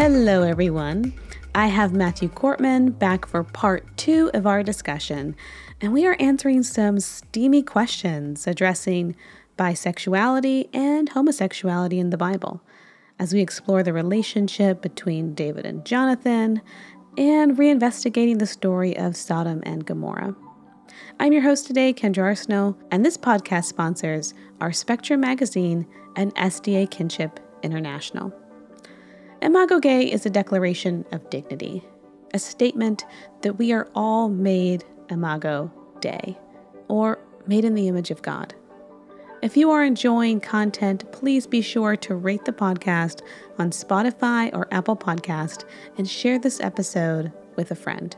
Hello, everyone. I have Matthew Korpman back for part two of our discussion, and we are answering some steamy questions addressing bisexuality and homosexuality in the Bible as we explore the relationship between David and Jonathan and reinvestigating the story of Sodom and Gomorrah. I'm your host today, Kendra Arsenault, and this podcast sponsors are Spectrum Magazine and SDA Kinship International. Imago Gei is a declaration of dignity, a statement that we are all made Imago Dei, or made in the image of God. If you are enjoying content, please be sure to rate the podcast on Spotify or Apple Podcast and share this episode with a friend.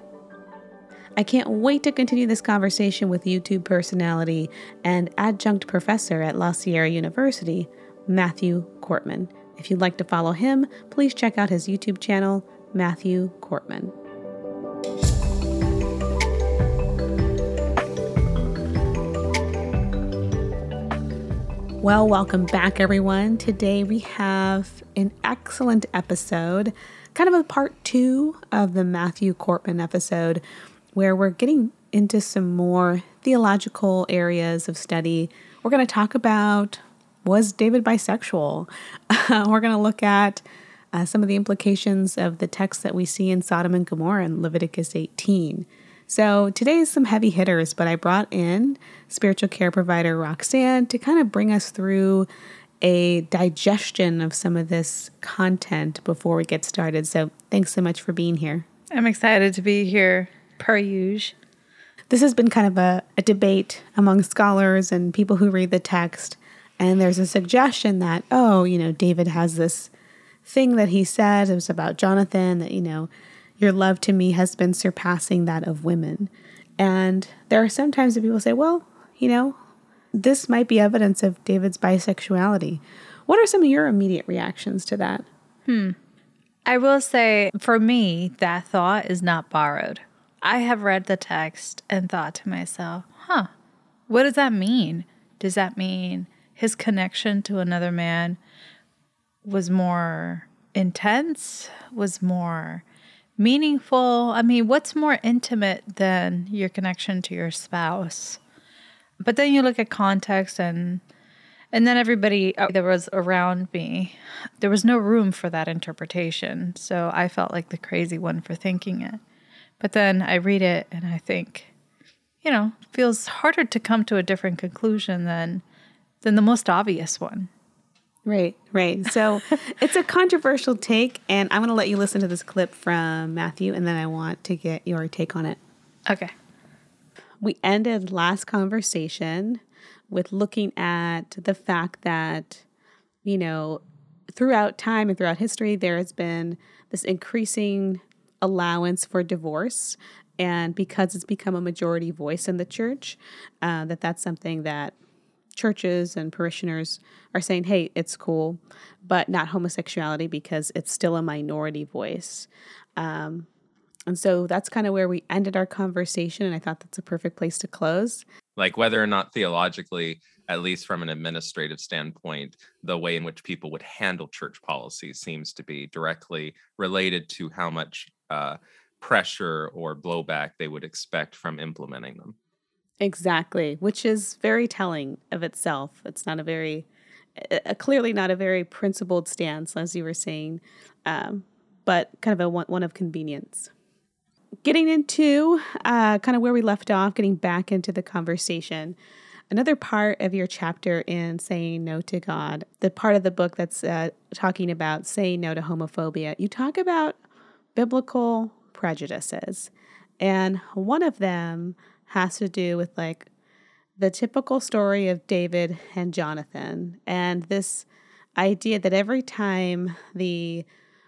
I can't wait to continue this conversation with YouTube personality and adjunct professor at La Sierra University, Matthew Korpman. If you'd like to follow him, please check out his YouTube channel, Matthew Korpman. Well, welcome back, everyone. Today we have an excellent episode, kind of a part two of the Matthew Korpman episode, where we're getting into some more theological areas of study. We're going to talk about was David bisexual? we're going to look at uh, some of the implications of the text that we see in Sodom and Gomorrah in Leviticus 18. So today is some heavy hitters, but I brought in spiritual care provider Roxanne to kind of bring us through a digestion of some of this content before we get started. So thanks so much for being here. I'm excited to be here, per usual. This has been kind of a, a debate among scholars and people who read the text and there's a suggestion that, oh, you know, David has this thing that he said, it was about Jonathan, that, you know, your love to me has been surpassing that of women. And there are sometimes that people say, well, you know, this might be evidence of David's bisexuality. What are some of your immediate reactions to that? Hmm. I will say, for me, that thought is not borrowed. I have read the text and thought to myself, huh, what does that mean? Does that mean his connection to another man was more intense, was more meaningful. I mean, what's more intimate than your connection to your spouse? But then you look at context and and then everybody uh, that was around me, there was no room for that interpretation. So I felt like the crazy one for thinking it. But then I read it and I think, you know, feels harder to come to a different conclusion than than the most obvious one. Right, right. So it's a controversial take, and I'm going to let you listen to this clip from Matthew, and then I want to get your take on it. Okay. We ended last conversation with looking at the fact that, you know, throughout time and throughout history, there has been this increasing allowance for divorce. And because it's become a majority voice in the church, uh, that that's something that churches and parishioners are saying, hey, it's cool, but not homosexuality because it's still a minority voice. Um, and so that's kind of where we ended our conversation. And I thought that's a perfect place to close. Like whether or not theologically, at least from an administrative standpoint, the way in which people would handle church policies seems to be directly related to how much uh, pressure or blowback they would expect from implementing them. Exactly, which is very telling of itself. It's not a very, uh, clearly not a very principled stance, as you were saying, um, but kind of a one, one of convenience. Getting into uh, kind of where we left off, getting back into the conversation. Another part of your chapter in saying no to God, the part of the book that's uh, talking about saying no to homophobia, you talk about biblical prejudices. And one of them has to do with like the typical story of David and Jonathan and this idea that every time the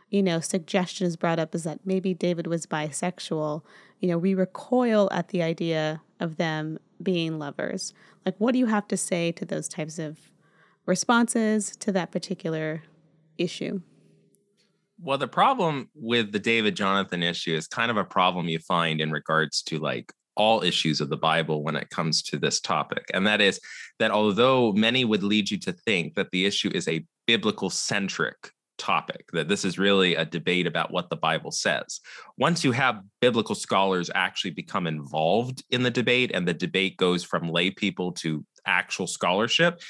you know suggestion is brought up is that maybe David was bisexual, you know, we recoil at the idea of them being lovers. Like what do you have to say to those types of responses to that particular issue? Well, the problem with the David Jonathan issue is kind of a problem you find in regards to like all issues of the Bible when it comes to this topic. And that is that although many would lead you to think that the issue is a biblical centric topic, that this is really a debate about what the Bible says. Once you have biblical scholars actually become involved in the debate and the debate goes from lay people to actual scholarship,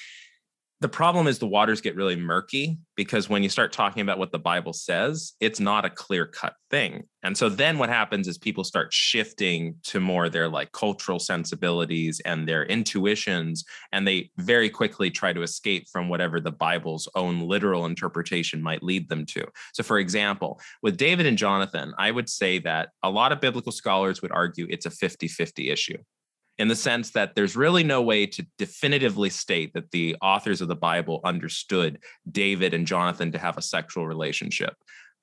the problem is the waters get really murky because when you start talking about what the Bible says, it's not a clear cut thing. And so then what happens is people start shifting to more their like cultural sensibilities and their intuitions, and they very quickly try to escape from whatever the Bible's own literal interpretation might lead them to. So, for example, with David and Jonathan, I would say that a lot of biblical scholars would argue it's a 50 50 issue in the sense that there's really no way to definitively state that the authors of the Bible understood David and Jonathan to have a sexual relationship.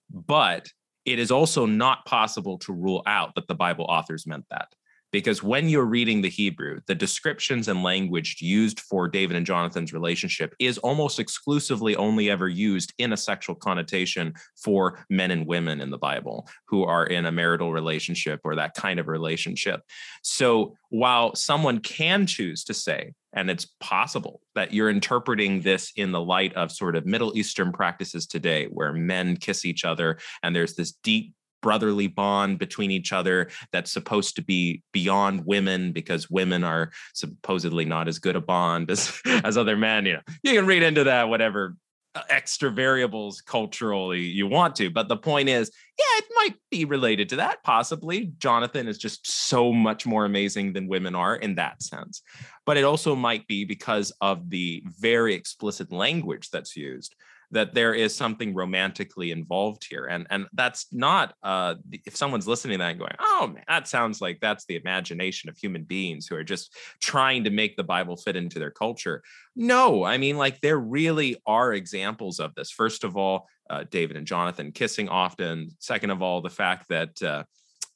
But it is also not possible to rule out that the Bible authors meant that because when you're reading the Hebrew, the descriptions and language used for David and Jonathan's relationship is almost exclusively only ever used in a sexual connotation for men and women in the Bible who are in a marital relationship or that kind of relationship. So while someone can choose to say, and it's possible that you're interpreting this in the light of sort of Middle Eastern practices today, where men kiss each other and there's this deep brotherly bond between each other that's supposed to be beyond women because women are supposedly not as good a bond as as other men you know. You can read into that whatever uh, extra variables culturally you want to but the point is yeah it might be related to that possibly. Jonathan is just so much more amazing than women are in that sense. But it also might be because of the very explicit language that's used that there is something romantically involved here. And and that's not uh if someone's listening to that and going oh man that sounds like that's the imagination of human beings who are just trying to make the bible fit into their culture. No i mean like there really are examples of this. First of all uh, david and jonathan kissing often. Second of all the fact that uh,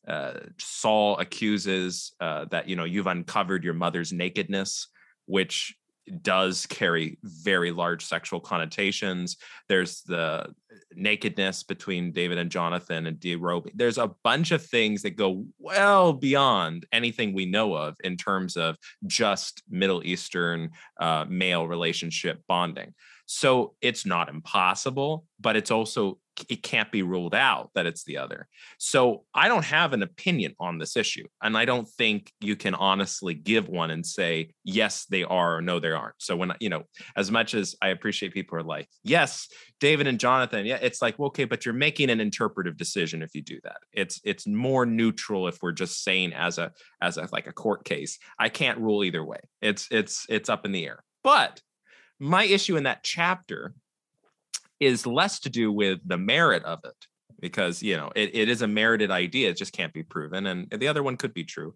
uh, Saul accuses uh, that you know you've uncovered your mother's nakedness, which does carry very large sexual connotations. There's the nakedness between David and Jonathan and. There's a bunch of things that go well beyond anything we know of in terms of just Middle Eastern uh, male relationship bonding. So it's not impossible, but it's also it can't be ruled out that it's the other. So I don't have an opinion on this issue. And I don't think you can honestly give one and say, yes, they are, or no, they aren't. So when, you know, as much as I appreciate people are like, yes, David and Jonathan, yeah, it's like, well, okay, but you're making an interpretive decision if you do that. It's it's more neutral if we're just saying as a as a like a court case. I can't rule either way. It's it's it's up in the air. But my issue in that chapter is less to do with the merit of it because you know it, it is a merited idea it just can't be proven and the other one could be true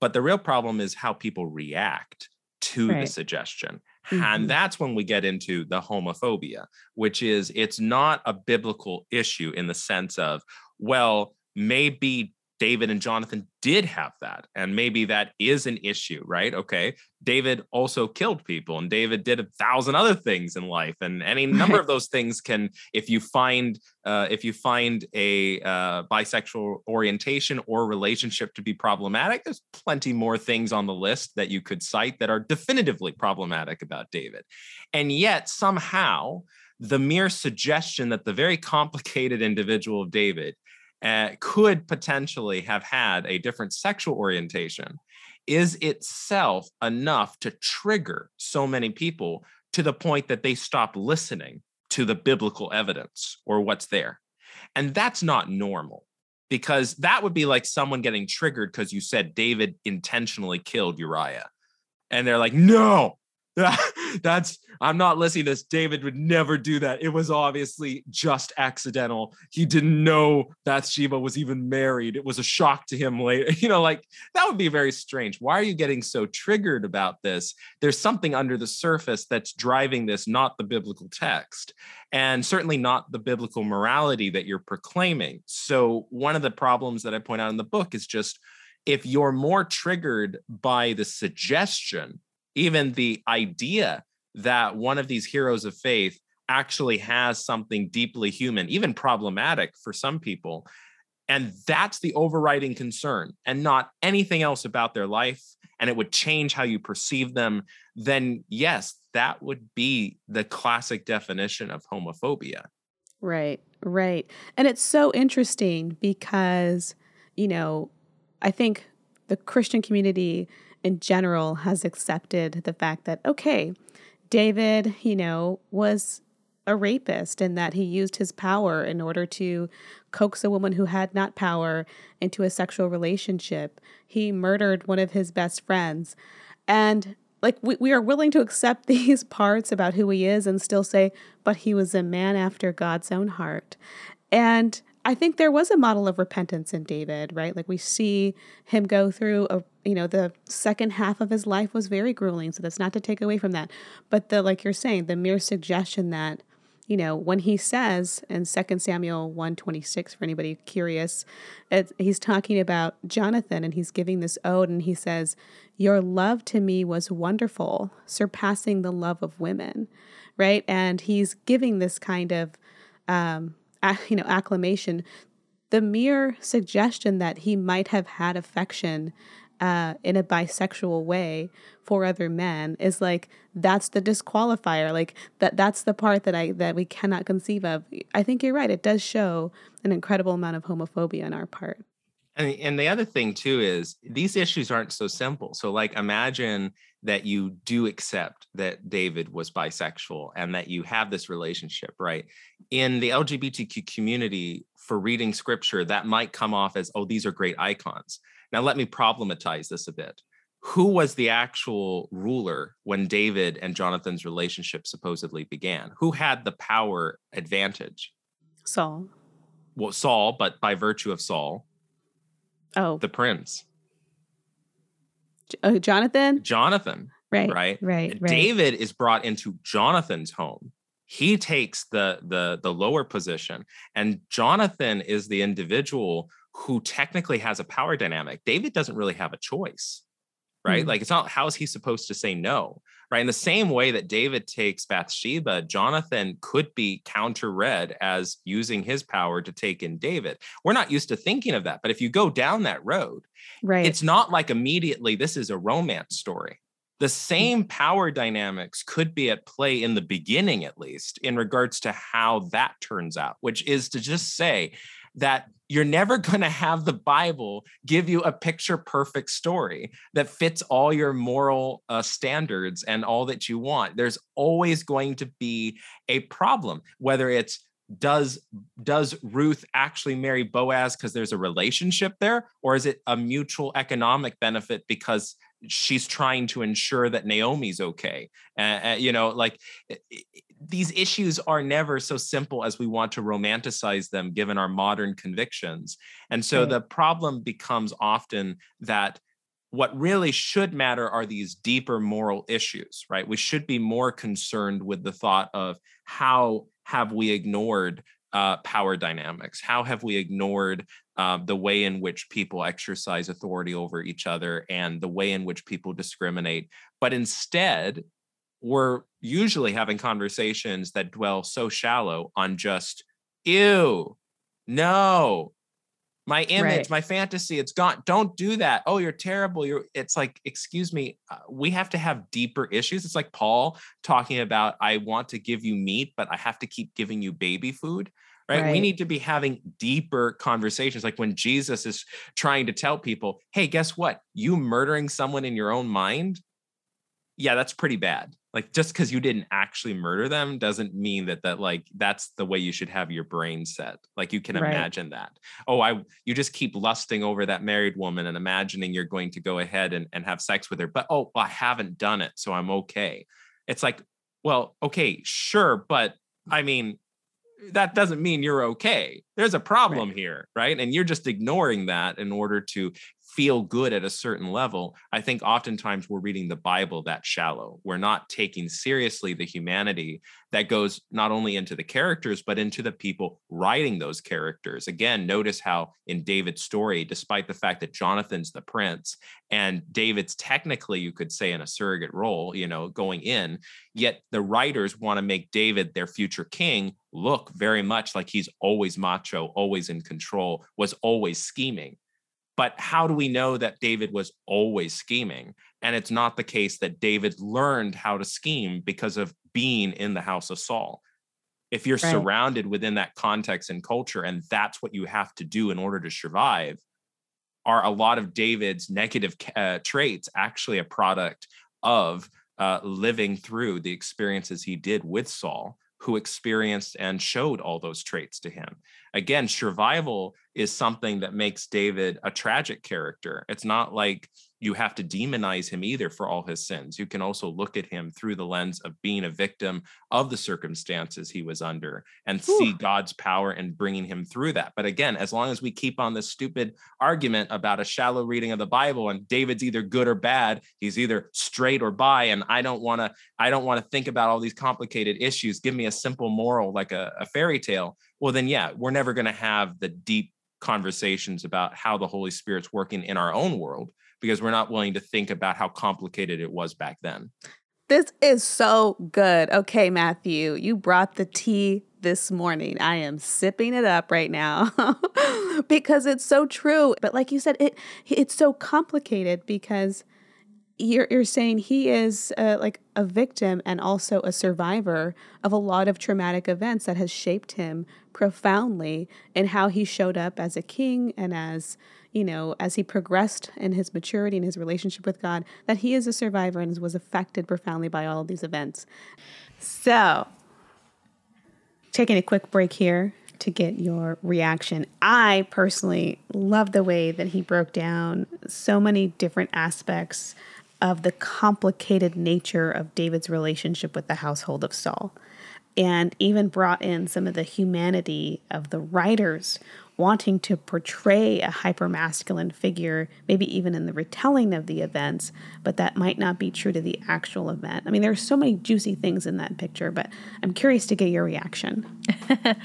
but the real problem is how people react to right. the suggestion mm-hmm. and that's when we get into the homophobia which is it's not a biblical issue in the sense of well maybe David and Jonathan did have that. And maybe that is an issue, right? Okay. David also killed people and David did a thousand other things in life. And any number of those things can, if you find, uh, if you find a uh, bisexual orientation or relationship to be problematic, there's plenty more things on the list that you could cite that are definitively problematic about David. And yet somehow, the mere suggestion that the very complicated individual of David uh, could potentially have had a different sexual orientation is itself enough to trigger so many people to the point that they stop listening to the biblical evidence or what's there. And that's not normal because that would be like someone getting triggered because you said David intentionally killed Uriah. And they're like, no, that's I'm not listening to this. David would never do that. It was obviously just accidental. He didn't know Bathsheba was even married. It was a shock to him later. You know, like that would be very strange. Why are you getting so triggered about this? There's something under the surface that's driving this, not the biblical text, and certainly not the biblical morality that you're proclaiming. So one of the problems that I point out in the book is just if you're more triggered by the suggestion even the idea that one of these heroes of faith actually has something deeply human, even problematic for some people. And that's the overriding concern and not anything else about their life. And it would change how you perceive them. Then, yes, that would be the classic definition of homophobia. Right, right. And it's so interesting because, you know, I think the Christian community in general has accepted the fact that, okay, David, you know, was a rapist and that he used his power in order to coax a woman who had not power into a sexual relationship. He murdered one of his best friends. And like we, we are willing to accept these parts about who he is and still say, but he was a man after God's own heart. And I think there was a model of repentance in David, right? Like we see him go through a you know, the second half of his life was very grueling, so that's not to take away from that. But the like you're saying, the mere suggestion that you know, when he says in 2 Samuel 126, for anybody curious, he's talking about Jonathan and he's giving this ode and he says, Your love to me was wonderful, surpassing the love of women, right? And he's giving this kind of, um, you know, acclamation. The mere suggestion that he might have had affection uh, in a bisexual way for other men is like that's the disqualifier. Like that that's the part that i that we cannot conceive of. I think you're right. It does show an incredible amount of homophobia on our part. And, and the other thing too is these issues aren't so simple. So like imagine that you do accept that david was bisexual and that you have this relationship right in the lgbtq community for reading scripture that might come off as oh these are great icons now, let me problematize this a bit. Who was the actual ruler when David and Jonathan's relationship supposedly began? Who had the power advantage? Saul. Well, Saul, but by virtue of Saul. Oh. The prince. Uh, Jonathan? Jonathan. Right. Right. Right. David is brought into Jonathan's home. He takes the the the lower position, and Jonathan is the individual who technically has a power dynamic, David doesn't really have a choice, right? Mm-hmm. Like it's not how is he supposed to say no, right? In the same way that David takes Bathsheba, Jonathan could be counter read as using his power to take in David. We're not used to thinking of that, but if you go down that road, right, it's not like immediately this is a romance story. The same power dynamics could be at play in the beginning, at least, in regards to how that turns out, which is to just say that you're never going to have the Bible give you a picture perfect story that fits all your moral uh, standards and all that you want. There's always going to be a problem, whether it's does does Ruth actually marry Boaz because there's a relationship there or is it a mutual economic benefit because she's trying to ensure that Naomi's okay uh, uh, you know like these issues are never so simple as we want to romanticize them given our modern convictions. And so right. the problem becomes often that what really should matter are these deeper moral issues, right? We should be more concerned with the thought of how have we ignored uh, power dynamics? How have we ignored uh, the way in which people exercise authority over each other and the way in which people discriminate? But instead, we're usually having conversations that dwell so shallow on just, ew, no, my image, right. my fantasy, it's gone. Don't do that. Oh, you're terrible. You're, it's like, excuse me, uh, we have to have deeper issues. It's like Paul talking about, I want to give you meat, but I have to keep giving you baby food. Right? right? We need to be having deeper conversations. Like when Jesus is trying to tell people, hey, guess what? You murdering someone in your own mind, yeah, that's pretty bad like just because you didn't actually murder them doesn't mean that that like that's the way you should have your brain set like you can right. imagine that oh i you just keep lusting over that married woman and imagining you're going to go ahead and, and have sex with her but oh well, i haven't done it so i'm okay it's like well okay sure but i mean that doesn't mean you're okay. There's a problem right. here, right? And you're just ignoring that in order to feel good at a certain level, I think oftentimes we're reading the Bible that shallow. We're not taking seriously the humanity that goes not only into the characters, but into the people writing those characters. Again, notice how in David's story, despite the fact that Jonathan's the prince and David's technically, you could say, in a surrogate role, you know, going in, yet the writers want to make David their future king look very much like he's always macho, always in control, was always scheming. But how do we know that David was always scheming? And it's not the case that David learned how to scheme because of being in the house of Saul. if you're Right. surrounded within that context and culture and that's what you have to do in order to survive are a lot of david's negative uh, traits actually a product of uh, living through the experiences he did with saul who experienced and showed all those traits to him. Again survival is something that makes david a tragic character. It's not like you have to demonize him either for all his sins. You can also look at him through the lens of being a victim of the circumstances he was under and see God's power in bringing him through that. But again, as long as we keep on this stupid argument about a shallow reading of the Bible and David's either good or bad, he's either straight or bi, and I don't want to, I don't want to think about all these complicated issues. Give me a simple moral like a, a fairy tale. Well, then yeah, we're never going to have the deep conversations about how the Holy Spirit's working in our own world because we're not willing to think about how complicated it was back then. This is so good. Okay, Matthew, you brought the tea this morning. I am sipping it up right now because it's so true. But like you said, it it's so complicated because you're you're saying he is uh, like a victim and also a survivor of a lot of traumatic events that has shaped him profoundly in how he showed up as a king and as you know as he progressed in his maturity and his relationship with God that he is a survivor and was affected profoundly by all of these events. So, taking a quick break here to get your reaction. I personally love the way that he broke down so many different aspects of the complicated nature of David's relationship with the household of Saul, and even brought in some of the humanity of the writers wanting to portray a hypermasculine figure, maybe even in the retelling of the events, but that might not be true to the actual event. I mean, there's so many juicy things in that picture, but I'm curious to get your reaction.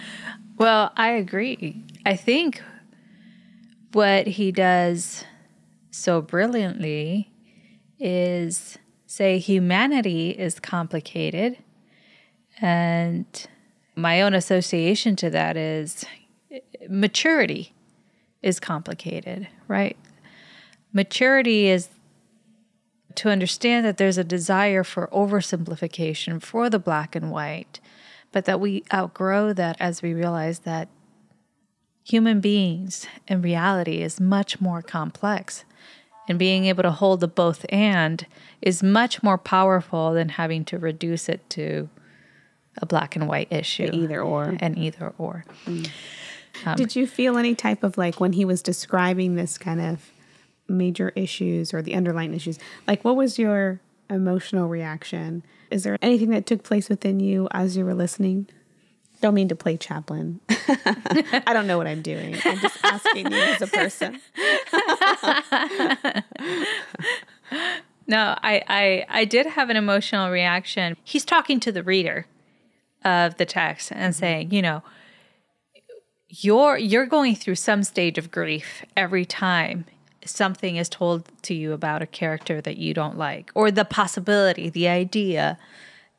Well, I agree. I think what he does so brilliantly is say humanity is complicated. And my own association to that is maturity is complicated, right? Maturity is to understand that there's a desire for oversimplification for the black and white, but that we outgrow that as we realize that human beings and reality is much more complex. And being able to hold the both and is much more powerful than having to reduce it to a black and white issue. Either or. And either or. Mm. Um, did you feel any type of like when he was describing this kind of major issues or the underlying issues, like what was your emotional reaction? Is there anything that took place within you as you were listening? Don't mean to play chaplain. I don't know what I'm doing. I'm just asking you as a person. No, I, I I did have an emotional reaction. He's talking to the reader of the text and mm-hmm. saying, you know, you're you're going through some stage of grief every time something is told to you about a character that you don't like or the possibility, the idea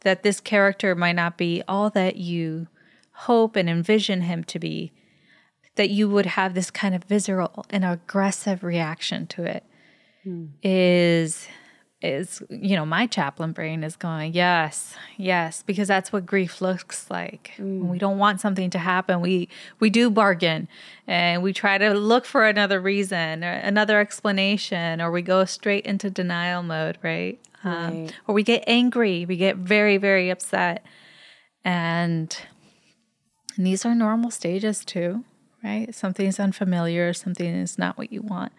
that this character might not be all that you hope and envision him to be, that you would have this kind of visceral and aggressive reaction to it hmm. is is you know my chaplain brain is going yes yes because that's what grief looks like. When we don't want something to happen we we do bargain and we try to look for another reason or another explanation or we go straight into denial mode right, Um, or we get angry we get very very upset. And and these are normal stages too, right? Something's unfamiliar, something is not what you want.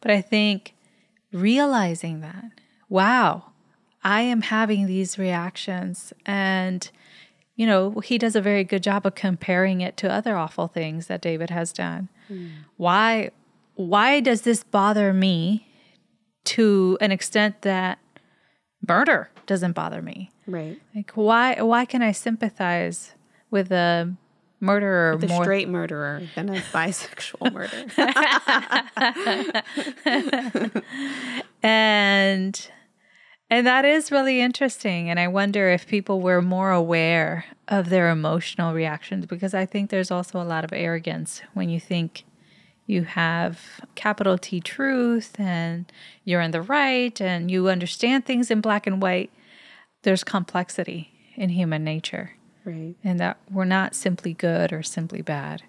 But I think realizing that, wow, I am having these reactions. And, you know, he does a very good job of comparing it to other awful things that David has done. Hmm. Why why does this bother me to an extent that murder doesn't bother me? Right. Like why why can I sympathize with a murderer The more straight murderer than a bisexual murderer. and and that is really interesting and I wonder if people were more aware of their emotional reactions because I think there's also a lot of arrogance when you think you have capital T truth and you're in the right and you understand things in black and white there's complexity in human nature Right. and that we're not simply good or simply bad.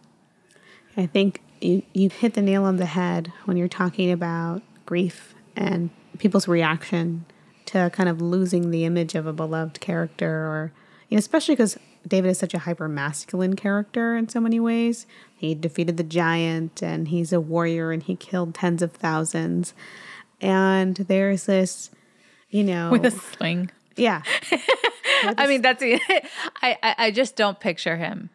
I think you, you hit the nail on the head when you're talking about grief and people's reaction to kind of losing the image of a beloved character, or you know, especially because David is such a hyper masculine character in so many ways. He defeated the giant, and he's a warrior, and he killed tens of thousands. And there's this, you know, With a sling. yeah, I mean, that's I, I I just don't picture him.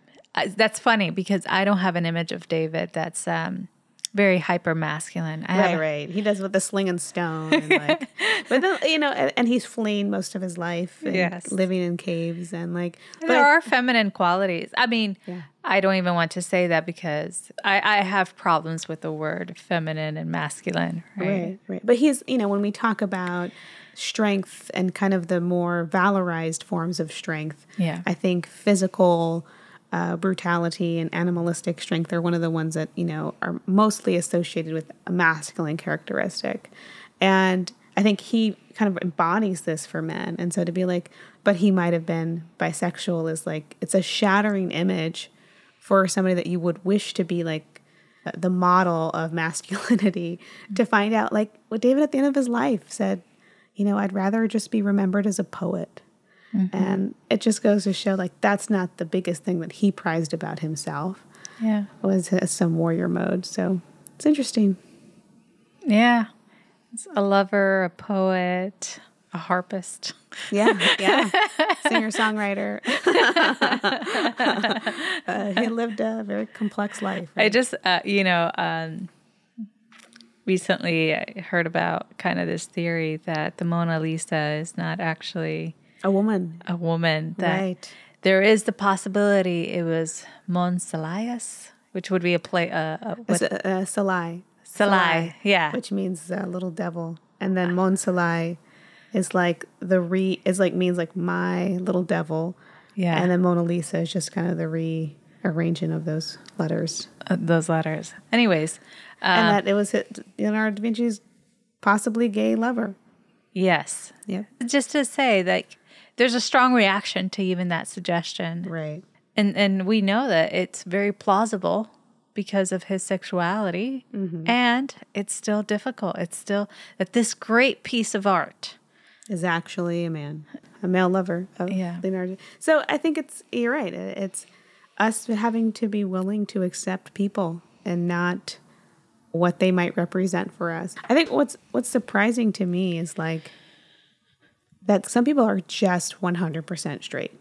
That's funny because I don't have an image of David that's um, very hyper masculine. Right, have, right. He does with the sling and stone, and like, but then you know, and, and he's fleeing most of his life, and Yes. living in caves, and like, but There are feminine qualities. I mean, Yeah. I don't even want to say that because I, I have problems with the word feminine and masculine. Right. Right, right. But he's, you know, when we talk about strength and kind of the more valorized forms of strength, Yeah. I think physical uh, brutality and animalistic strength are one of the ones that, you know, are mostly associated with a masculine characteristic. And I think he kind of embodies this for men. And so to be like, but he might have been bisexual is like, it's a shattering image for somebody that you would wish to be like the model of masculinity to find out like what David at the end of his life said, you know, I'd rather just be remembered as a poet. And it just goes to show like that's not the biggest thing that he prized about himself Yeah. was some warrior mode. So it's interesting. Yeah. It's a lover, a poet, a harpist. Yeah, yeah. Singer songwriter. uh, he lived a very complex life. I just, uh, you know, um, recently I heard about kind of this theory that the Mona Lisa is not actually A woman. a woman. That Right. there is the possibility it was Monsalias, which would be a play. Uh, uh, what, a, a Salai. Salai, yeah. which means uh, little devil, and then Monsalai is like the re is like means like my little devil, yeah, and then Mona Lisa is just kind of the rearranging of those letters, uh, those letters. Anyways, uh, and that it was Leonardo da Vinci's possibly gay lover. yes, Yeah. just to say that there's a strong reaction to even that suggestion, Right. and and we know that it's very plausible because of his sexuality, mm-hmm. and it's still difficult. It's still that this great piece of art. Is actually a man, a male lover of Yeah. Leonardo. So I think it's you're right. It's us having to be willing to accept people and not what they might represent for us. I think what's what's surprising to me is like that some people are just 100% straight.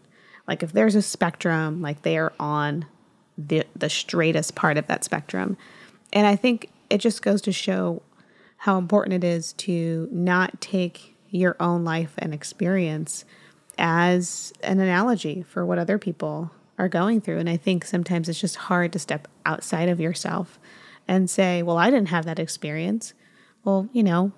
Like if there's a spectrum, like they are on the the straightest part of that spectrum. And I think it just goes to show how important it is to not take your own life and experience as an analogy for what other people are going through. And I think sometimes it's just hard to step outside of yourself and say, well, I didn't have that experience. Well, you know,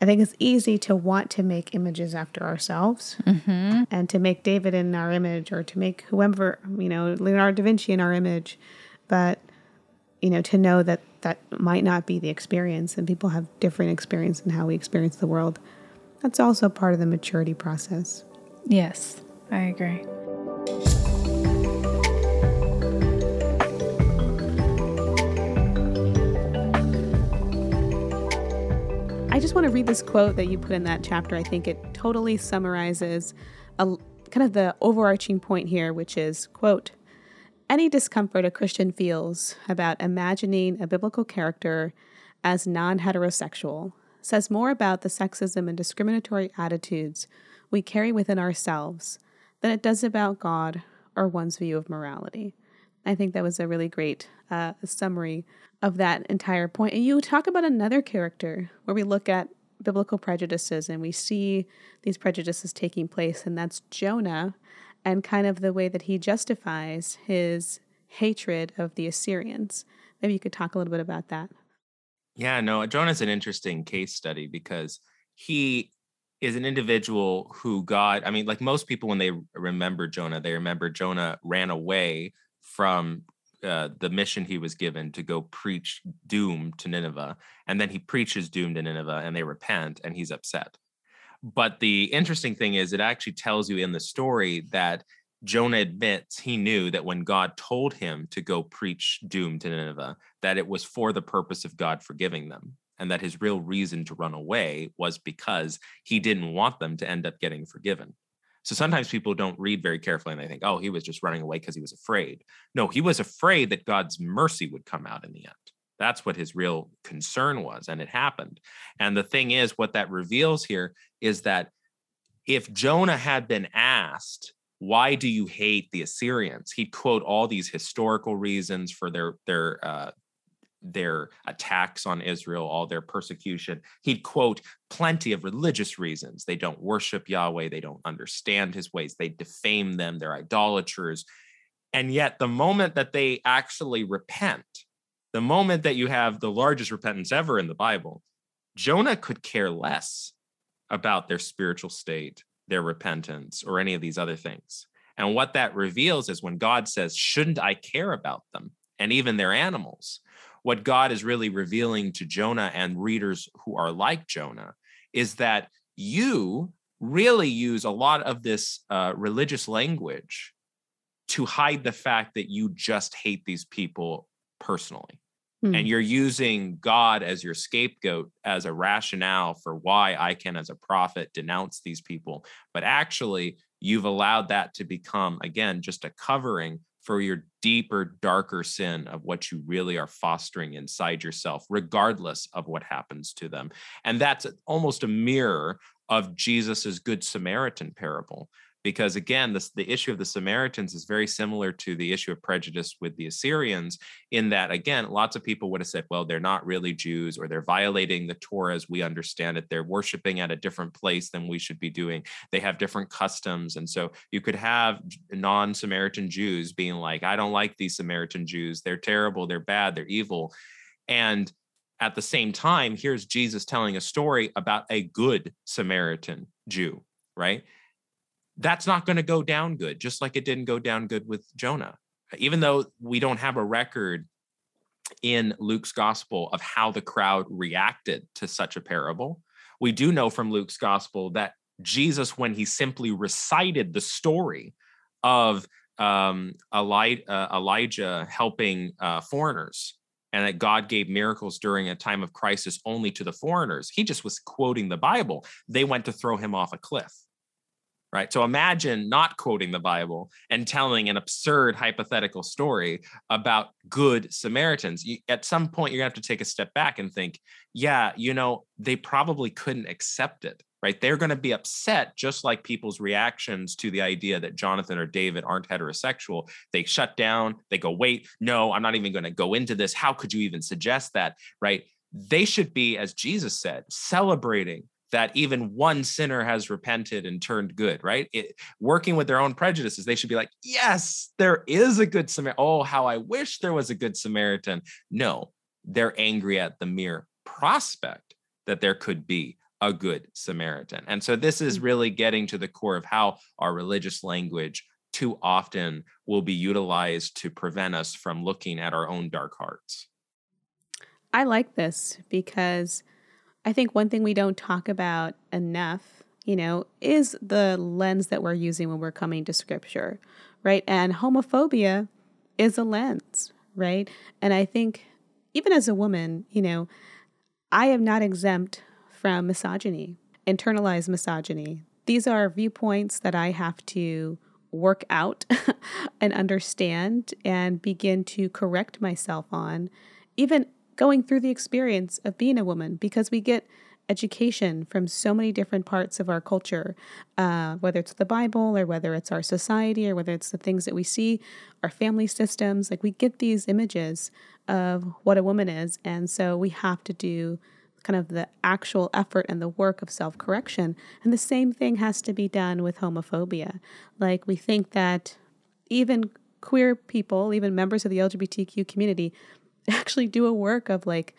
I think it's easy to want to make images after ourselves mm-hmm. and to make David in our image or to make whoever, you know, Leonardo da Vinci in our image. But, you know, to know that that might not be the experience and people have different experience in how we experience the world. That's also part of the maturity process. Yes, I agree. I just want to read this quote that you put in that chapter. I think it totally summarizes a, kind of the overarching point here, which is, quote, any discomfort a Christian feels about imagining a biblical character as non heterosexual says more about the sexism and discriminatory attitudes we carry within ourselves than it does about God or one's view of morality. I think that was a really great uh, summary of that entire point. And you talk about another character where we look at biblical prejudices and we see these prejudices taking place, and that's Jonah and kind of the way that he justifies his hatred of the Assyrians. Maybe you could talk a little bit about that. Yeah, no, Jonah's an interesting case study because he is an individual who God, I mean, like most people, when they remember Jonah, they remember Jonah ran away from uh, the mission he was given to go preach doom to Nineveh. And then he preaches doom to Nineveh and they repent and he's upset. But the interesting thing is, it actually tells you in the story that Jonah admits he knew that when God told him to go preach doom to Nineveh, that it was for the purpose of God forgiving them, and that his real reason to run away was because he didn't want them to end up getting forgiven. So sometimes people don't read very carefully and they think, oh, he was just running away because he was afraid. No, he was afraid that God's mercy would come out in the end. That's what his real concern was, and it happened. And the thing is, what that reveals here is that if Jonah had been asked, why do you hate the Assyrians? He'd quote all these historical reasons for their their uh, their attacks on Israel, all their persecution. He'd quote plenty of religious reasons. They don't worship Yahweh, they don't understand his ways, they defame them, they're idolaters. And yet, the moment that they actually repent, the moment that you have the largest repentance ever in the Bible, Jonah could care less about their spiritual state, their repentance, or any of these other things. And what that reveals is when God says, Shouldn't I care about them and even their animals? What God is really revealing to Jonah and readers who are like Jonah is that you really use a lot of this uh, religious language to hide the fact that you just hate these people personally and hmm. you're using God as your scapegoat as a rationale for why I can, as a prophet, denounce these people. But actually, you've allowed that to become, again, just a covering for your deeper, darker sin of what you really are fostering inside yourself, regardless of what happens to them. And that's almost a mirror of Jesus's Good Samaritan parable because again this, the issue of the samaritans is very similar to the issue of prejudice with the assyrians in that again lots of people would have said well they're not really jews or they're violating the torah as we understand it. They're worshiping at a different place than we should be doing. They have different customs. And so you could have non-samaritan jews being like i don't like these samaritan jews. They're terrible. They're bad. They're evil. And at the same time here's jesus telling a story about a good samaritan jew right that's not going to go down good, just like it didn't go down good with Jonah. Even though we don't have a record in Luke's gospel of how the crowd reacted to such a parable, we do know from Luke's gospel that Jesus, when he simply recited the story of um, uh, Elijah helping uh, foreigners and that God gave miracles during a time of crisis only to the foreigners, he just was quoting the Bible. They went to throw him off a cliff right? So imagine not quoting the Bible and telling an absurd hypothetical story about good Samaritans. You, at some point, you're gonna have to take a step back and think, yeah, you know, they probably couldn't accept it, right? They're gonna be upset, just like people's reactions to the idea that Jonathan or David aren't heterosexual. They shut down, they go, wait, no, I'm not even gonna go into this. How could you even suggest that, right? They should be, as Jesus said, celebrating that even one sinner has repented and turned good, right? It, working with their own prejudices, they should be like, yes, there is a good Samaritan. Oh, how I wish there was a good Samaritan. No, they're angry at the mere prospect that there could be a good Samaritan. And so this is mm. really getting to the core of how our religious language too often will be utilized to prevent us from looking at our own dark hearts. I like this because I think one thing we don't talk about enough, you know, is the lens that we're using when we're coming to scripture, right? And homophobia is a lens, right? And I think even as a woman, you know, I am not exempt from misogyny, internalized misogyny. These are viewpoints that I have to work out and understand and begin to correct myself on, even going through the experience of being a woman because we get education from so many different parts of our culture, uh, whether it's the Bible or whether it's our society or whether it's the things that we see, our family systems. Like we get these images of what a woman is. And so we have to do kind of the actual effort and the work of self correction. And the same thing has to be done with homophobia. Like we think that even queer people, even members of the LGBTQ community, actually do a work of like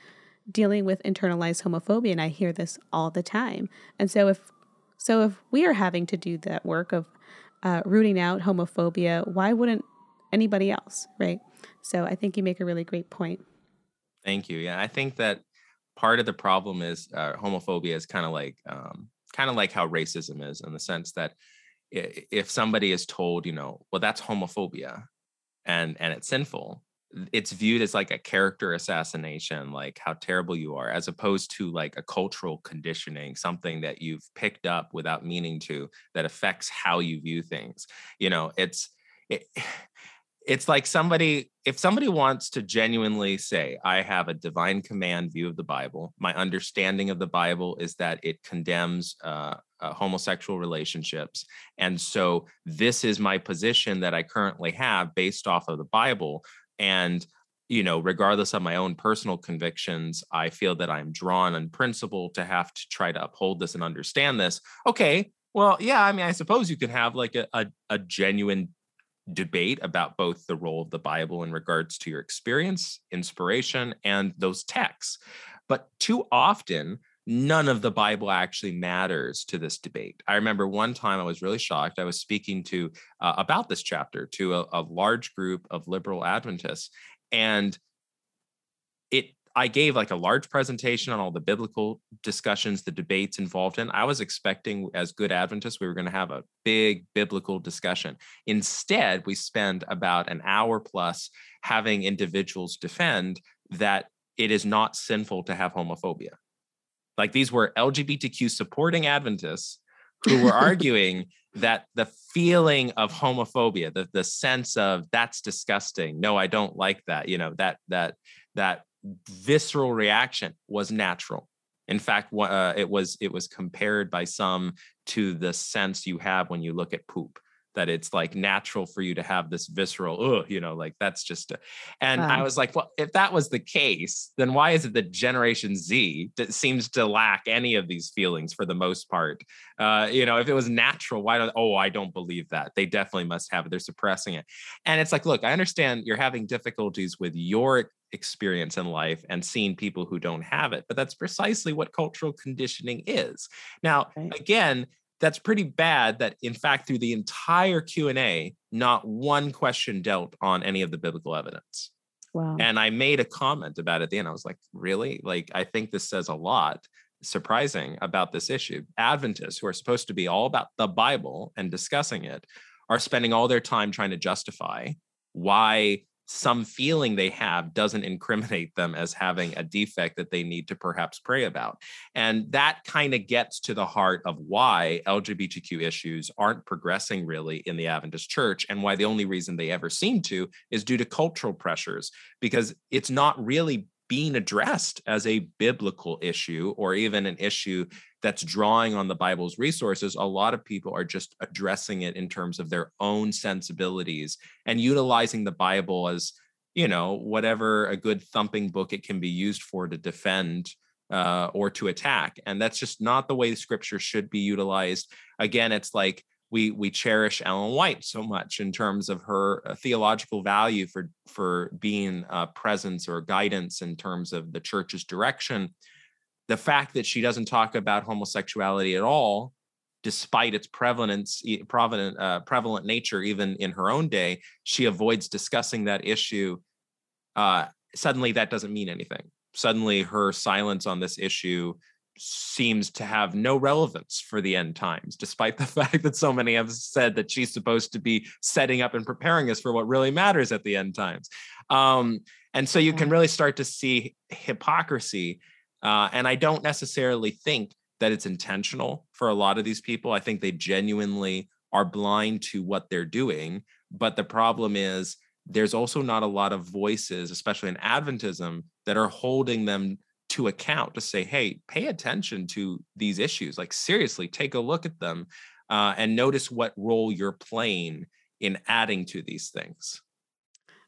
dealing with internalized homophobia and I hear this all the time. And so if so if we are having to do that work of uh, rooting out homophobia, why wouldn't anybody else, right? So I think you make a really great point. Thank you. Yeah, I think that part of the problem is uh, homophobia is kind of like um, kind of like how racism is in the sense that if somebody is told, you know, well, that's homophobia and and it's sinful, it's viewed as like a character assassination, like how terrible you are, as opposed to like a cultural conditioning, something that you've picked up without meaning to that affects how you view things. You know, it's it, it's like somebody if somebody wants to genuinely say i have a divine command view of the bible my understanding of the bible is that it condemns uh, uh, homosexual relationships and so this is my position that i currently have based off of the bible and you know regardless of my own personal convictions i feel that i'm drawn in principle to have to try to uphold this and understand this okay well yeah i mean i suppose you can have like a, a, a genuine debate about both the role of the Bible in regards to your experience, inspiration, and those texts. But too often, none of the Bible actually matters to this debate. I remember one time I was really shocked. I was speaking to uh, about this chapter to a, a large group of liberal Adventists, and it I gave like a large presentation on all the biblical discussions, the debates involved in. I was expecting, as good Adventists, we were going to have a big biblical discussion. Instead, we spend about an hour plus having individuals defend that it is not sinful to have homophobia. Like these were LGBTQ supporting Adventists who were arguing that the feeling of homophobia, the, the sense of that's disgusting. No, I don't like that. You know, that that that visceral reaction was natural. In fact, uh, it was it was compared by some to the sense you have when you look at poop. That it's like natural for you to have this visceral, oh, you know, like that's just. A, and I was like, well, if that was the case, then why is it that Generation Z that seems to lack any of these feelings for the most part? Uh, you know, if it was natural, why don't? Oh, I don't believe that. They definitely must have it. They're suppressing it. And it's like, look, I understand you're having difficulties with your experience in life and seeing people who don't have it but that's precisely what cultural conditioning is now right. again that's pretty bad that in fact through the entire q&a not one question dealt on any of the biblical evidence. Wow. and i made a comment about it at the end. I was like really? Like i think this says a lot surprising about this issue. Adventists who are supposed to be all about the bible and discussing it are spending all their time trying to justify why some feeling they have doesn't incriminate them as having a defect that they need to perhaps pray about. And that kind of gets to the heart of why LGBTQ issues aren't progressing really in the Adventist church and why the only reason they ever seem to is due to cultural pressures, because it's not really being addressed as a biblical issue or even an issue that's drawing on the Bible's resources, a lot of people are just addressing it in terms of their own sensibilities and utilizing the Bible as, you know, whatever a good thumping book it can be used for to defend uh, or to attack. And that's just not the way scripture should be utilized. Again, it's like we we cherish Ellen White so much in terms of her uh, theological value for for being a presence or guidance in terms of the church's direction the fact that she doesn't talk about homosexuality at all despite its prevalence prevalent uh, prevalent nature even in her own day she avoids discussing that issue uh, suddenly that doesn't mean anything. Suddenly her silence on this issue seems to have no relevance for the end times despite the fact that so many have said that she's supposed to be setting up and preparing us for what really matters at the end times. Um, and so you can really start to see hypocrisy uh, and I don't necessarily think that it's intentional for a lot of these people. I think they genuinely are blind to what they're doing. But the problem is, there's also not a lot of voices, especially in Adventism, that are holding them to account to say, hey, pay attention to these issues. Like, seriously, take a look at them uh, and notice what role you're playing in adding to these things.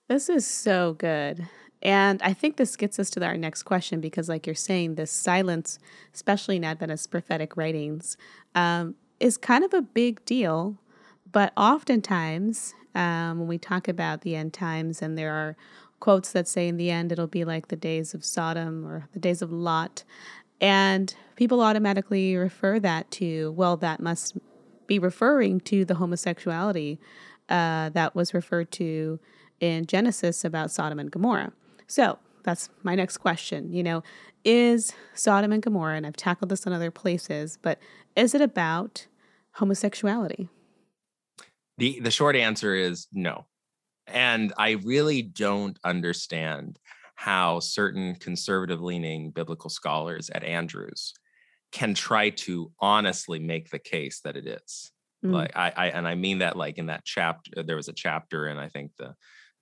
This is so good. And I think this gets us to our next question because, like you're saying, this silence, especially in Adventist prophetic writings, um, is kind of a big deal. But oftentimes, um, when we talk about the end times, and there are quotes that say in the end it'll be like the days of Sodom or the days of Lot, and people automatically refer that to, well, that must be referring to the homosexuality uh, that was referred to in Genesis about Sodom and Gomorrah. So that's my next question. You know, is Sodom and Gomorrah, and I've tackled this in other places, but is it about homosexuality? The the short answer is no. And I really don't understand how certain conservative leaning biblical scholars at Andrews can try to honestly make the case that it is. Mm. Like I, I and I mean that like in that chapter there was a chapter and I think the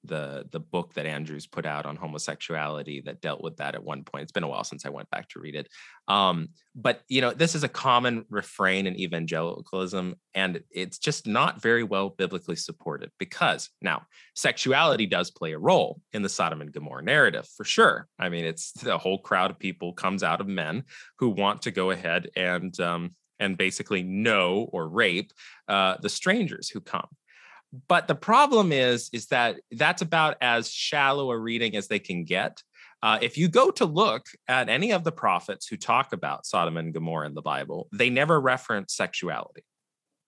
the the book that Andrews put out on homosexuality that dealt with that at one point. It's been a while since I went back to read it. Um, but you know, this is a common refrain in evangelicalism, and it's just not very well biblically supported because now sexuality does play a role in the Sodom and Gomorrah narrative for sure. I mean, it's the whole crowd of people comes out of men who want to go ahead and um, and basically know or rape uh, the strangers who come but the problem is is that that's about as shallow a reading as they can get. Uh, if you go to look at any of the prophets who talk about sodom and gomorrah in the bible they never reference sexuality.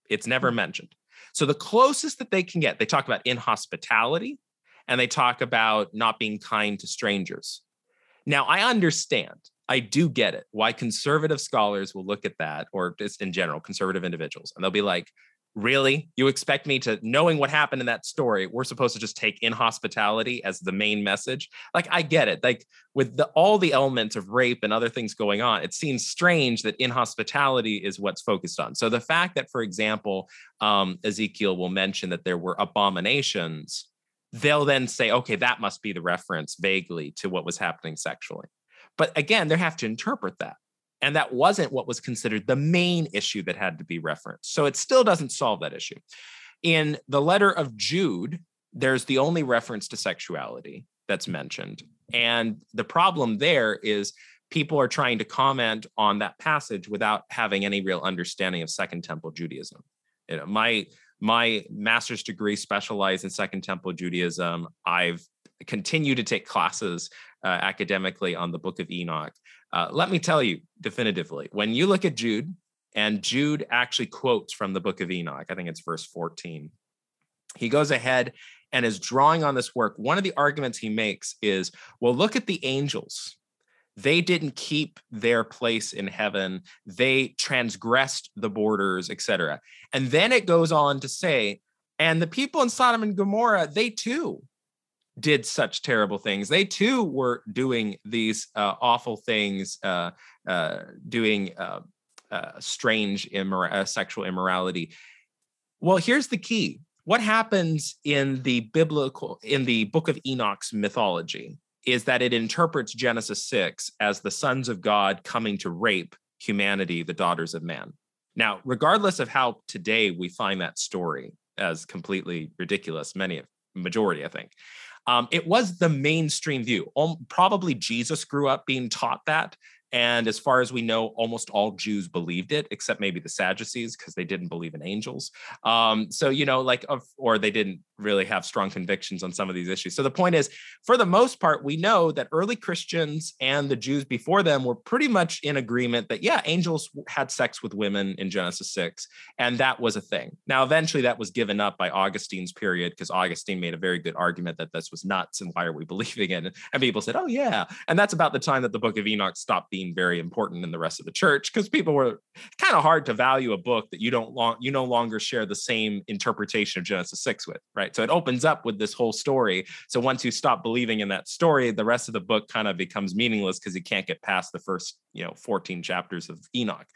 It's never hmm. mentioned. So the closest that they can get they talk about inhospitality and they talk about not being kind to strangers. Now i understand. I do get it. Why conservative scholars will look at that, or just in general, conservative individuals, and they'll be like, really? You expect me to knowing what happened in that story we're supposed to just take inhospitality as the main message? Like i get it. Like with the, all the elements of rape and other things going on it seems strange that inhospitality is what's focused on. So the fact that for example um, ezekiel will mention that there were abominations they'll then say okay that must be the reference vaguely to what was happening sexually. But again they have to interpret that and that wasn't what was considered the main issue that had to be referenced. So it still doesn't solve that issue. In the letter of Jude, there's the only reference to sexuality that's mentioned. And the problem there is people are trying to comment on that passage without having any real understanding of Second Temple Judaism. You know, my my master's degree specialized in Second Temple Judaism. I've continued to take classes academically on the Book of Enoch. Uh, let me tell you definitively when you look at Jude, and Jude actually quotes from the book of Enoch, I think it's verse 14. He goes ahead and is drawing on this work. One of the arguments he makes is well, look at the angels. They didn't keep their place in heaven, they transgressed the borders, etc. And then it goes on to say, and the people in Sodom and Gomorrah, they too did such terrible things. They too were doing these uh, awful things, uh, uh, doing uh, uh, strange immor- uh, sexual immorality. Well, here's the key: what happens in the biblical, in the Book of Enoch's mythology, is that it interprets Genesis six as the sons of God coming to rape humanity, the daughters of man. Now, regardless of how today we find that story as completely ridiculous, many of majority, I think. Um, it was the mainstream view. Probably Jesus grew up being taught that. And as far as we know, almost all Jews believed it, except maybe the Sadducees, because they didn't believe in angels. Um, so, you know, like, or they didn't really have strong convictions on some of these issues. So the point is, for the most part, we know that early Christians and the Jews before them were pretty much in agreement that, yeah, angels had sex with women in Genesis 6, and that was a thing. Now, eventually that was given up by Augustine's period because Augustine made a very good argument that this was nuts and why are we believing it? And people said, oh, yeah. And that's about the time that the book of Enoch stopped being very important in the rest of the church because people were kind of hard to value a book that you don't long, you no longer share the same interpretation of Genesis 6 with, right? Right? So it opens up with this whole story. So once you stop believing in that story, the rest of the book kind of becomes meaningless because you can't get past the first, you know, 14 chapters of Enoch.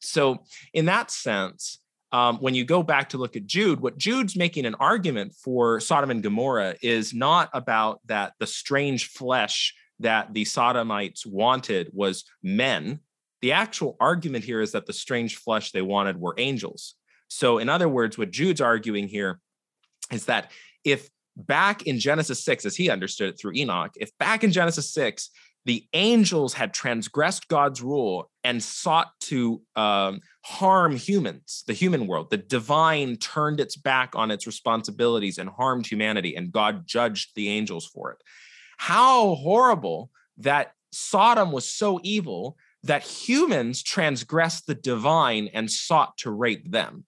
So in that sense, um, when you go back to look at Jude, what Jude's making an argument for Sodom and Gomorrah is not about that the strange flesh that the Sodomites wanted was men. The actual argument here is that the strange flesh they wanted were angels. So, in other words, what Jude's arguing here is that if back in Genesis 6, as he understood it through Enoch, if back in Genesis 6, the angels had transgressed God's rule and sought to um, harm humans, the human world. The divine turned its back on its responsibilities and harmed humanity, and God judged the angels for it. How horrible that Sodom was so evil that humans transgressed the divine and sought to rape them.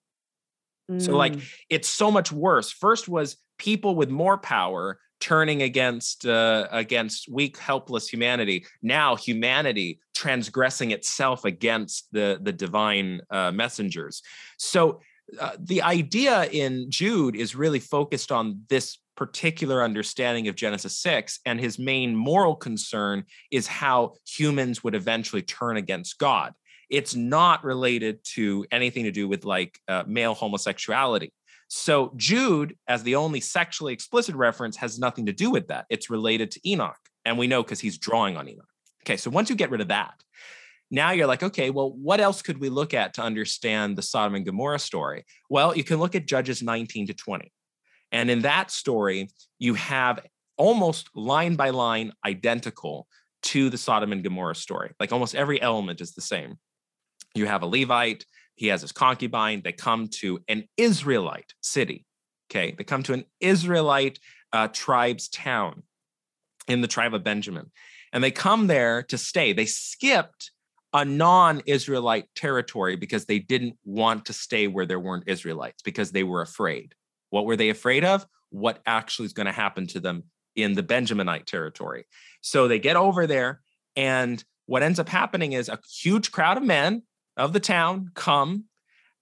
So like mm. it's so much worse. First was people with more power turning against uh, against weak helpless humanity now humanity transgressing itself against the the divine uh, messengers so uh, the idea in Jude is really focused on this particular understanding of Genesis 6. And his main moral concern is how humans would eventually turn against God. It's not related to anything to do with like uh, male homosexuality. So Jude, as the only sexually explicit reference, has nothing to do with that. It's related to Enoch. And we know because he's drawing on Enoch. Okay, so once you get rid of that, now you're like, okay, well, what else could we look at to understand the Sodom and Gomorrah story? Well, you can look at Judges 19 to 20. And in that story, you have almost line by line identical to the Sodom and Gomorrah story. Like almost every element is the same. You have a Levite, he has his concubine. They come to an Israelite city. Okay. They come to an Israelite uh, tribe's town in the tribe of Benjamin. And they come there to stay. They skipped a non Israelite territory because they didn't want to stay where there weren't Israelites because they were afraid. What were they afraid of? What actually is going to happen to them in the Benjaminite territory. So they get over there, and what ends up happening is a huge crowd of men of the town come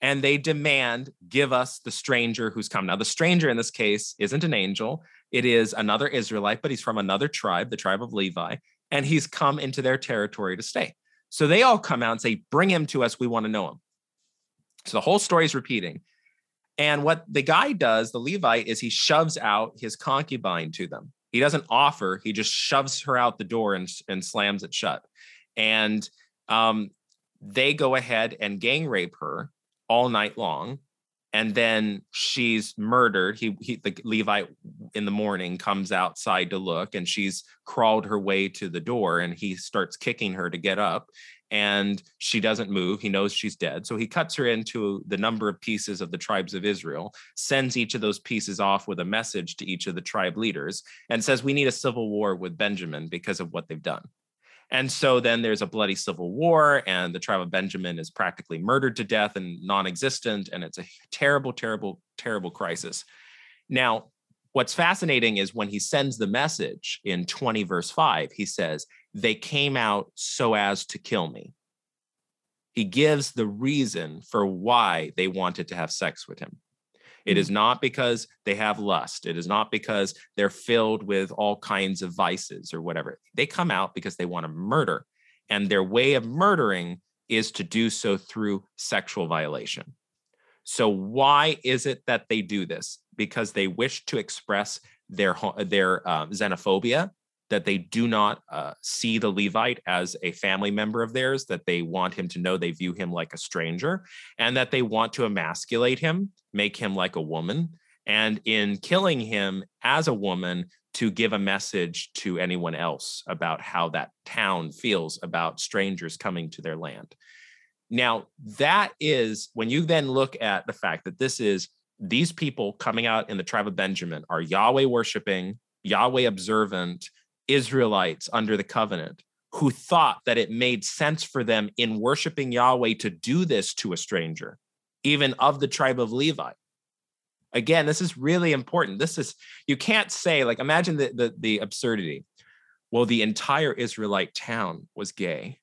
and they demand, give us the stranger who's come. Now, the stranger in this case isn't an angel, it is another Israelite, but he's from another tribe, the tribe of Levi, and he's come into their territory to stay. So they all come out and say, Bring him to us. We want to know him. So the whole story is repeating. And what the guy does, the Levite, is he shoves out his concubine to them. He doesn't offer, he just shoves her out the door and, and slams it shut. And um, they go ahead and gang rape her all night long and then she's murdered. He, he the levite in the morning comes outside to look and she's crawled her way to the door and he starts kicking her to get up and she doesn't move. He knows she's dead. So he cuts her into the number of pieces of the tribes of israel sends each of those pieces off with a message to each of the tribe leaders and says we need a civil war with benjamin because of what they've done and so then there's a bloody civil war, and the tribe of Benjamin is practically murdered to death and non existent. And it's a terrible, terrible, terrible crisis. Now, what's fascinating is when he sends the message in 20 verse 5, he says, They came out so as to kill me. He gives the reason for why they wanted to have sex with him. It is mm. not because they have lust. It is not because they're filled with all kinds of vices or whatever. They come out because they want to murder. And their way of murdering is to do so through sexual violation. So, why is it that they do this? Because they wish to express their, their uh, xenophobia that they do not uh, see the Levite as a family member of theirs, that they want him to know they view him like a stranger, and that they want to emasculate him, make him like a woman, and in killing him as a woman, to give a message to anyone else about how that town feels about strangers coming to their land. Now, that is when you then look at the fact that this is these people coming out in the tribe of Benjamin are Yahweh worshiping, Yahweh observant, Israelites under the covenant who thought that it made sense for them in worshiping Yahweh to do this to a stranger, even of the tribe of Levi. Again, this is really important. This is, you can't say, like, imagine the, the, the absurdity. Well, the entire Israelite town was gay.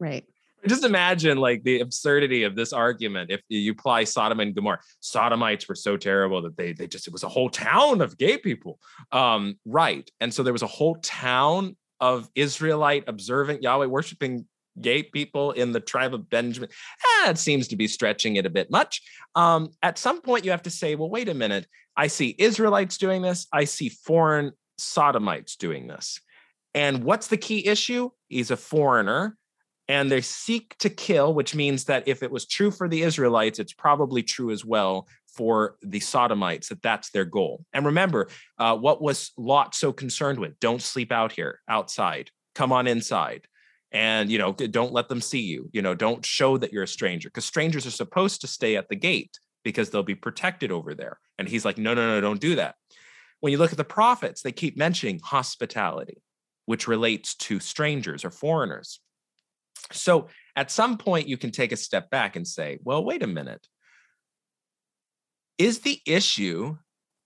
Right just imagine like the absurdity of this argument if you apply Sodom and Gomorrah. Sodomites were so terrible that they they just it was a whole town of gay people. Um, right. And so there was a whole town of Israelite observant Yahweh worshiping gay people in the tribe of Benjamin. Eh, it seems to be stretching it a bit much. Um, at some point, you have to say, well, wait a minute. I see Israelites doing this. I see foreign Sodomites doing this. And what's the key issue? He's a foreigner and they seek to kill, which means that if it was true for the Israelites, it's probably true as well for the Sodomites, that that's their goal. And remember, uh, what was Lot so concerned with? Don't sleep out here, outside. Come on inside. And, you know, don't let them see you. You know, don't show that you're a stranger because strangers are supposed to stay at the gate because they'll be protected over there. And he's like, no, no, no, don't do that. When you look at the prophets, they keep mentioning hospitality, which relates to strangers or foreigners. So at some point, you can take a step back and say, well, wait a minute. Is the issue,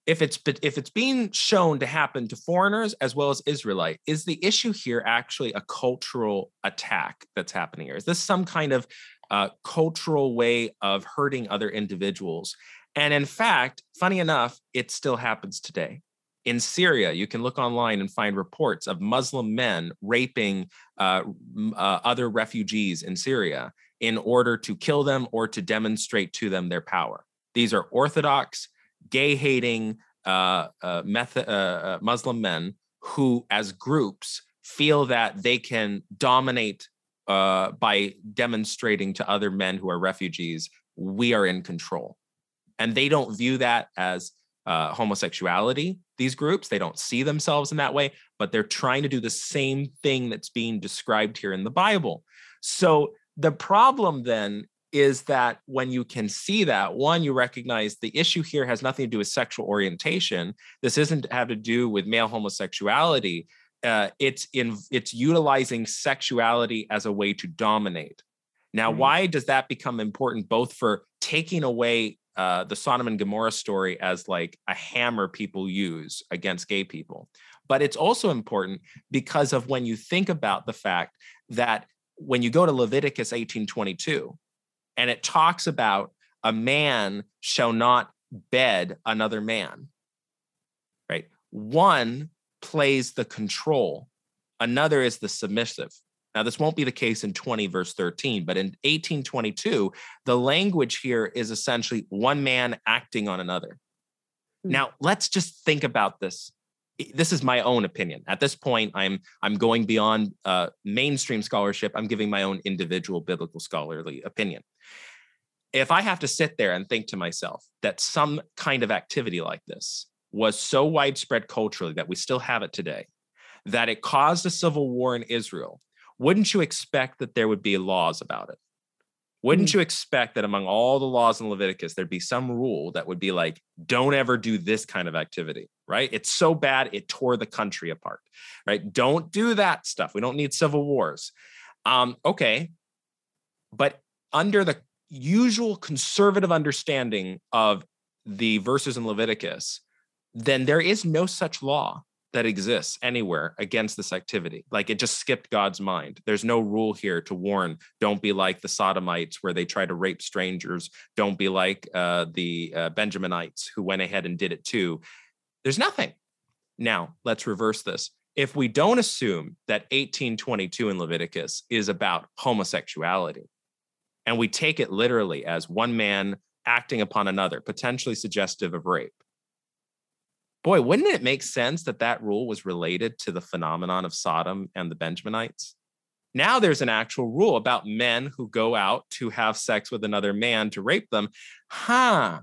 if it's if it's being shown to happen to foreigners as well as Israelite, is the issue here actually a cultural attack that's happening here? Is this some kind of uh, cultural way of hurting other individuals. And in fact, funny enough, it still happens today. In Syria, you can look online and find reports of Muslim men raping uh, uh, other refugees in Syria in order to kill them or to demonstrate to them their power. These are Orthodox, gay hating uh, uh, method, uh, uh, Muslim men who, as groups, feel that they can dominate by demonstrating to other men who are refugees, we are in control. And they don't view that as uh, homosexuality, these groups. They don't see themselves in that way, but they're trying to do the same thing that's being described here in the Bible. So the problem then is that when you can see that, one, you recognize the issue here has nothing to do with sexual orientation. This isn't have to do with male homosexuality. Uh, it's in it's utilizing sexuality as a way to dominate. Now, mm-hmm. why does that become important? Both for taking away uh, the Sodom and Gomorrah story as like a hammer people use against gay people, but it's also important because of when you think about the fact that when you go to Leviticus 18:22, and it talks about a man shall not bed another man. Right? One plays the control, another is the submissive. Now, this won't be the case in 20, verse 13, but in 1822, the language here is essentially one man acting on another. Mm-hmm. Now, let's just think about this this is my own opinion at this point i'm i'm going beyond uh, mainstream scholarship i'm giving my own individual biblical scholarly opinion if i have to sit there and think to myself that some kind of activity like this was so widespread culturally that we still have it today that it caused a civil war in israel wouldn't you expect that there would be laws about it wouldn't mm-hmm. you expect that among all the laws in Leviticus, there'd be some rule that would be like, don't ever do this kind of activity, right? It's so bad, it tore the country apart, right? Don't do that stuff. We don't need civil wars. Um, okay. But under the usual conservative understanding of the verses in Leviticus, then there is no such law that exists anywhere against this activity. Like it just skipped God's mind. There's no rule here to warn, don't be like the Sodomites where they try to rape strangers. Don't be like uh, the uh, Benjaminites who went ahead and did it too. There's nothing. Now, let's reverse this. If we don't assume that 1822 in Leviticus is about homosexuality, and we take it literally as one man acting upon another, potentially suggestive of rape, boy, wouldn't it make sense that that rule was related to the phenomenon of Sodom and the Benjaminites? Now there's an actual rule about men who go out to have sex with another man to rape them. Huh.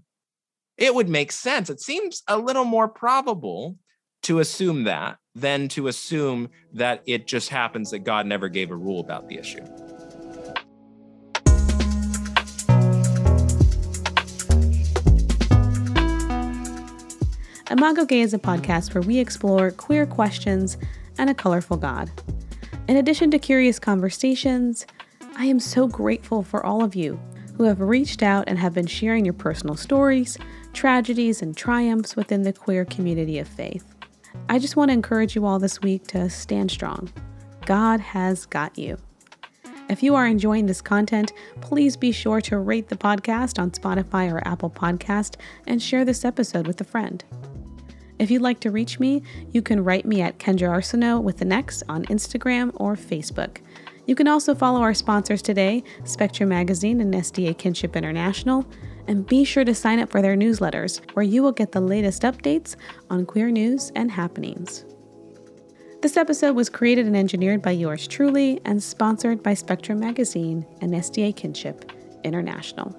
It would make sense. It seems a little more probable to assume that than to assume that it just happens that God never gave a rule about the issue. Imago Gei is a podcast where we explore queer questions and a colorful God. In addition to curious conversations, I am so grateful for all of you who have reached out and have been sharing your personal stories, tragedies, and triumphs within the queer community of faith. I just want to encourage you all this week to stand strong. God has got you. If you are enjoying this content, please be sure to rate the podcast on Spotify or Apple Podcast and share this episode with a friend. If you'd like to reach me, you can write me at Kendra Arsenault with an X on Instagram or Facebook. You can also follow our sponsors today, Spectrum Magazine and SDA Kinship International, and be sure to sign up for their newsletters, where you will get the latest updates on queer news and happenings. This episode was created and engineered by yours truly and sponsored by Spectrum Magazine and SDA Kinship International.